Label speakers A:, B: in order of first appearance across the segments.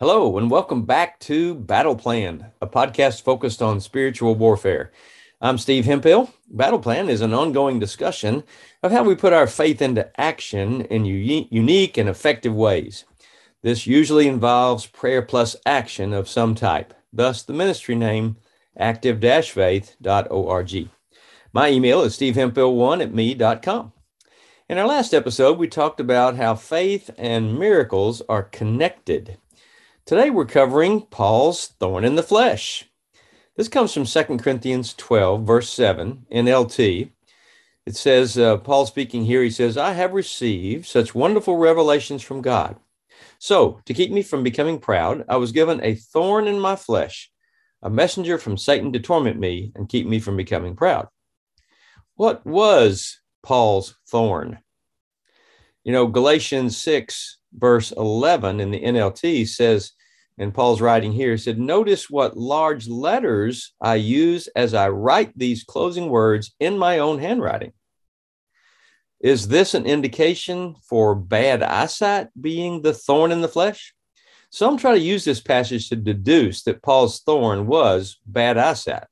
A: Hello, and welcome back to Battle Plan, a podcast focused on spiritual warfare. I'm Steve Hemphill. Battle Plan is an ongoing discussion of how we put our faith into action in unique and effective ways. This usually involves prayer plus action of some type, thus, the ministry name active faith.org. My email is stevehemphill1 at me.com. In our last episode, we talked about how faith and miracles are connected. Today we're covering Paul's thorn in the flesh. This comes from 2 Corinthians 12, verse 7, NLT. It says, uh, Paul speaking here, he says, I have received such wonderful revelations from God. So, to keep me from becoming proud, I was given a thorn in my flesh, a messenger from Satan to torment me and keep me from becoming proud. What was Paul's thorn? You know, Galatians 6, verse 11 in the NLT says, and Paul's writing here, he said, Notice what large letters I use as I write these closing words in my own handwriting. Is this an indication for bad eyesight being the thorn in the flesh? Some try to use this passage to deduce that Paul's thorn was bad eyesight.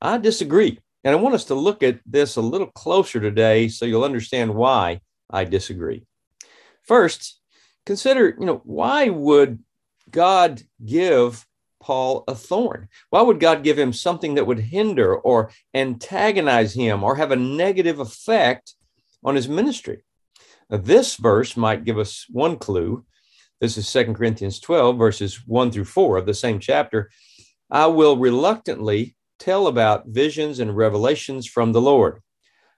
A: I disagree. And I want us to look at this a little closer today so you'll understand why I disagree. First, consider, you know, why would God give Paul a thorn? Why would God give him something that would hinder or antagonize him or have a negative effect on his ministry? Now, this verse might give us one clue. This is Second Corinthians 12, verses 1 through 4 of the same chapter. I will reluctantly tell about visions and revelations from the Lord.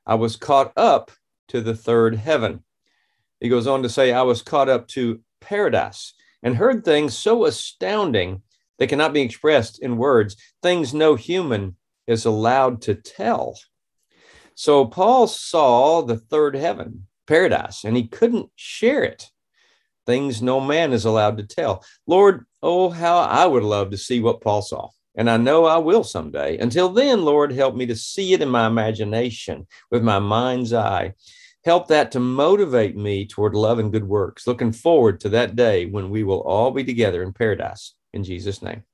A: I was caught up to the third heaven. He goes on to say, I was caught up to paradise and heard things so astounding they cannot be expressed in words, things no human is allowed to tell. So Paul saw the third heaven, paradise, and he couldn't share it. Things no man is allowed to tell. Lord, oh, how I would love to see what Paul saw. And I know I will someday. Until then, Lord, help me to see it in my imagination with my mind's eye help that to motivate me toward love and good works. Looking forward to that day when we will all be together in paradise in Jesus' name.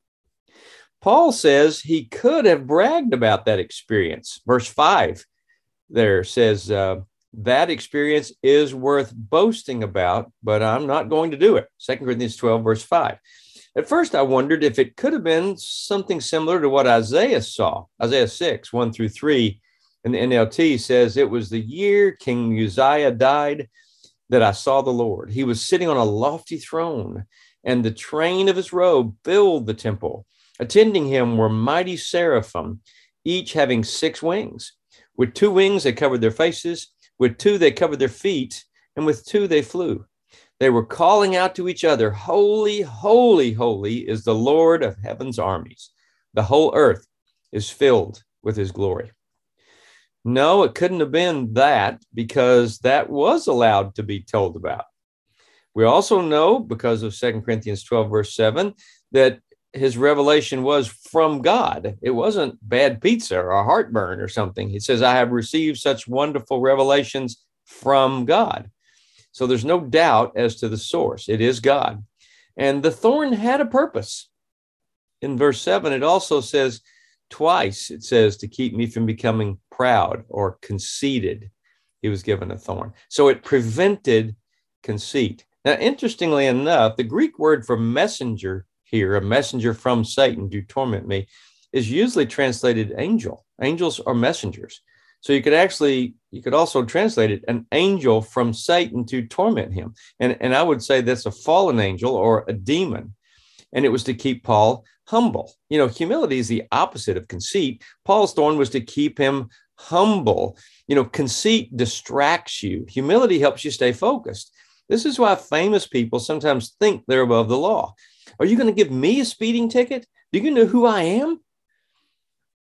A: Paul says he could have bragged about that experience. Verse 5 there says, uh, that experience is worth boasting about, but I'm not going to do it. 2 Corinthians 12, verse 5. At first, I wondered if it could have been something similar to what Isaiah saw, Isaiah 6, 1 through 3, and the NLT says, It was the year King Uzziah died that I saw the Lord. He was sitting on a lofty throne, and the train of his robe filled the temple. Attending him were mighty seraphim, each having six wings. With two wings, they covered their faces, with two, they covered their feet, and with two, they flew. They were calling out to each other, Holy, holy, holy is the Lord of heaven's armies. The whole earth is filled with his glory. No, it couldn't have been that because that was allowed to be told about. We also know, because of Second Corinthians 12, verse 7, that his revelation was from God. It wasn't bad pizza or heartburn or something. He says, I have received such wonderful revelations from God. So there's no doubt as to the source. It is God. And the thorn had a purpose. In verse 7, it also says, twice it says, to keep me from becoming proud or conceited, he was given a thorn. So it prevented conceit. Now, interestingly enough, the Greek word for messenger here, a messenger from Satan to torment me, is usually translated angel. Angels are messengers. So you could actually, you could also translate it an angel from Satan to torment him. And, and I would say that's a fallen angel or a demon. And it was to keep Paul humble. You know, humility is the opposite of conceit. Paul's thorn was to keep him humble. You know, conceit distracts you, humility helps you stay focused. This is why famous people sometimes think they're above the law. Are you going to give me a speeding ticket? Do you know who I am?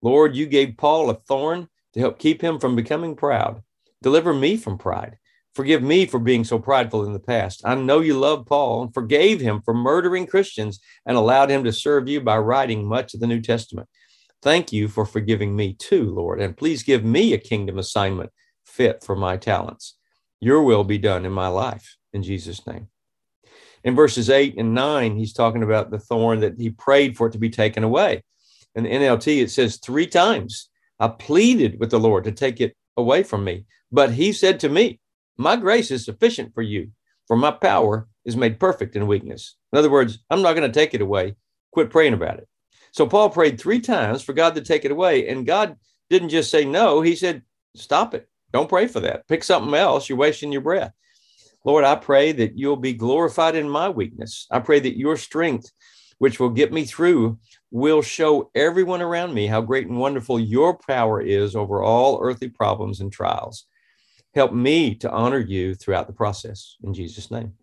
A: Lord, you gave Paul a thorn to help keep him from becoming proud. Deliver me from pride. Forgive me for being so prideful in the past. I know you love Paul and forgave him for murdering Christians and allowed him to serve you by writing much of the New Testament. Thank you for forgiving me too, Lord, and please give me a kingdom assignment fit for my talents. Your will be done in my life, in Jesus' name. In verses 8 and 9, he's talking about the thorn that he prayed for it to be taken away. In the NLT, it says three times, I pleaded with the Lord to take it away from me. But he said to me, My grace is sufficient for you, for my power is made perfect in weakness. In other words, I'm not going to take it away. Quit praying about it. So Paul prayed three times for God to take it away. And God didn't just say no, he said, Stop it. Don't pray for that. Pick something else. You're wasting your breath. Lord, I pray that you'll be glorified in my weakness. I pray that your strength, which will get me through, will show everyone around me how great and wonderful your power is over all earthly problems and trials. Help me to honor you throughout the process in Jesus' name.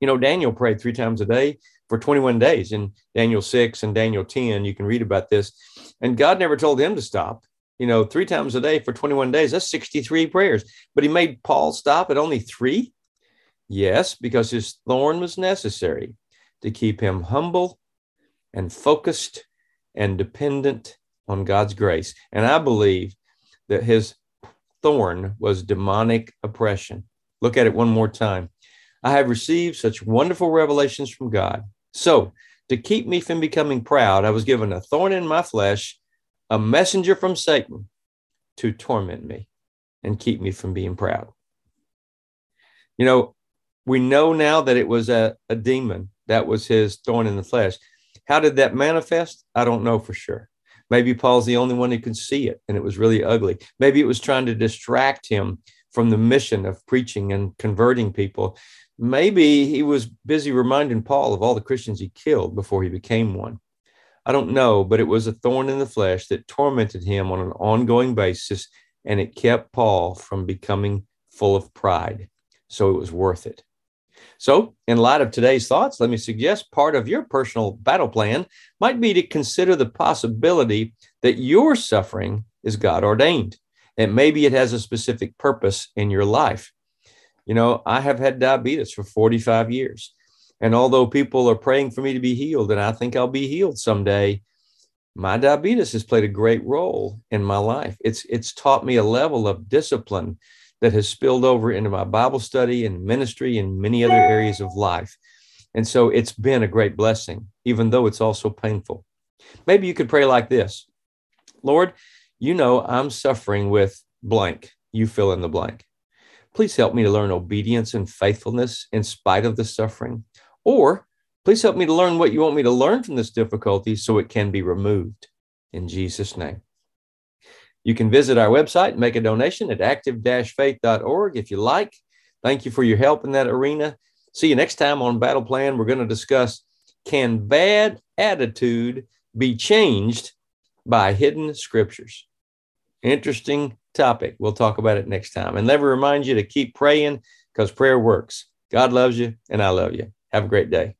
A: You know, Daniel prayed three times a day for 21 days in Daniel 6 and Daniel 10. You can read about this. And God never told him to stop. You know, three times a day for 21 days, that's 63 prayers. But he made Paul stop at only three. Yes, because his thorn was necessary to keep him humble and focused and dependent on God's grace. And I believe that his thorn was demonic oppression. Look at it one more time. I have received such wonderful revelations from God. So, to keep me from becoming proud, I was given a thorn in my flesh, a messenger from Satan to torment me and keep me from being proud. You know, we know now that it was a, a demon that was his thorn in the flesh. How did that manifest? I don't know for sure. Maybe Paul's the only one who can see it and it was really ugly. Maybe it was trying to distract him from the mission of preaching and converting people. Maybe he was busy reminding Paul of all the Christians he killed before he became one. I don't know, but it was a thorn in the flesh that tormented him on an ongoing basis and it kept Paul from becoming full of pride. So it was worth it. So, in light of today's thoughts, let me suggest part of your personal battle plan might be to consider the possibility that your suffering is God ordained, and maybe it has a specific purpose in your life. You know, I have had diabetes for 45 years. And although people are praying for me to be healed, and I think I'll be healed someday, my diabetes has played a great role in my life. It's it's taught me a level of discipline that has spilled over into my Bible study and ministry and many other areas of life. And so it's been a great blessing, even though it's also painful. Maybe you could pray like this Lord, you know I'm suffering with blank. You fill in the blank. Please help me to learn obedience and faithfulness in spite of the suffering. Or please help me to learn what you want me to learn from this difficulty so it can be removed. In Jesus' name. You can visit our website and make a donation at active-faith.org if you like. Thank you for your help in that arena. See you next time on Battle Plan. We're going to discuss can bad attitude be changed by hidden scriptures? Interesting topic. We'll talk about it next time. And let me remind you to keep praying because prayer works. God loves you, and I love you. Have a great day.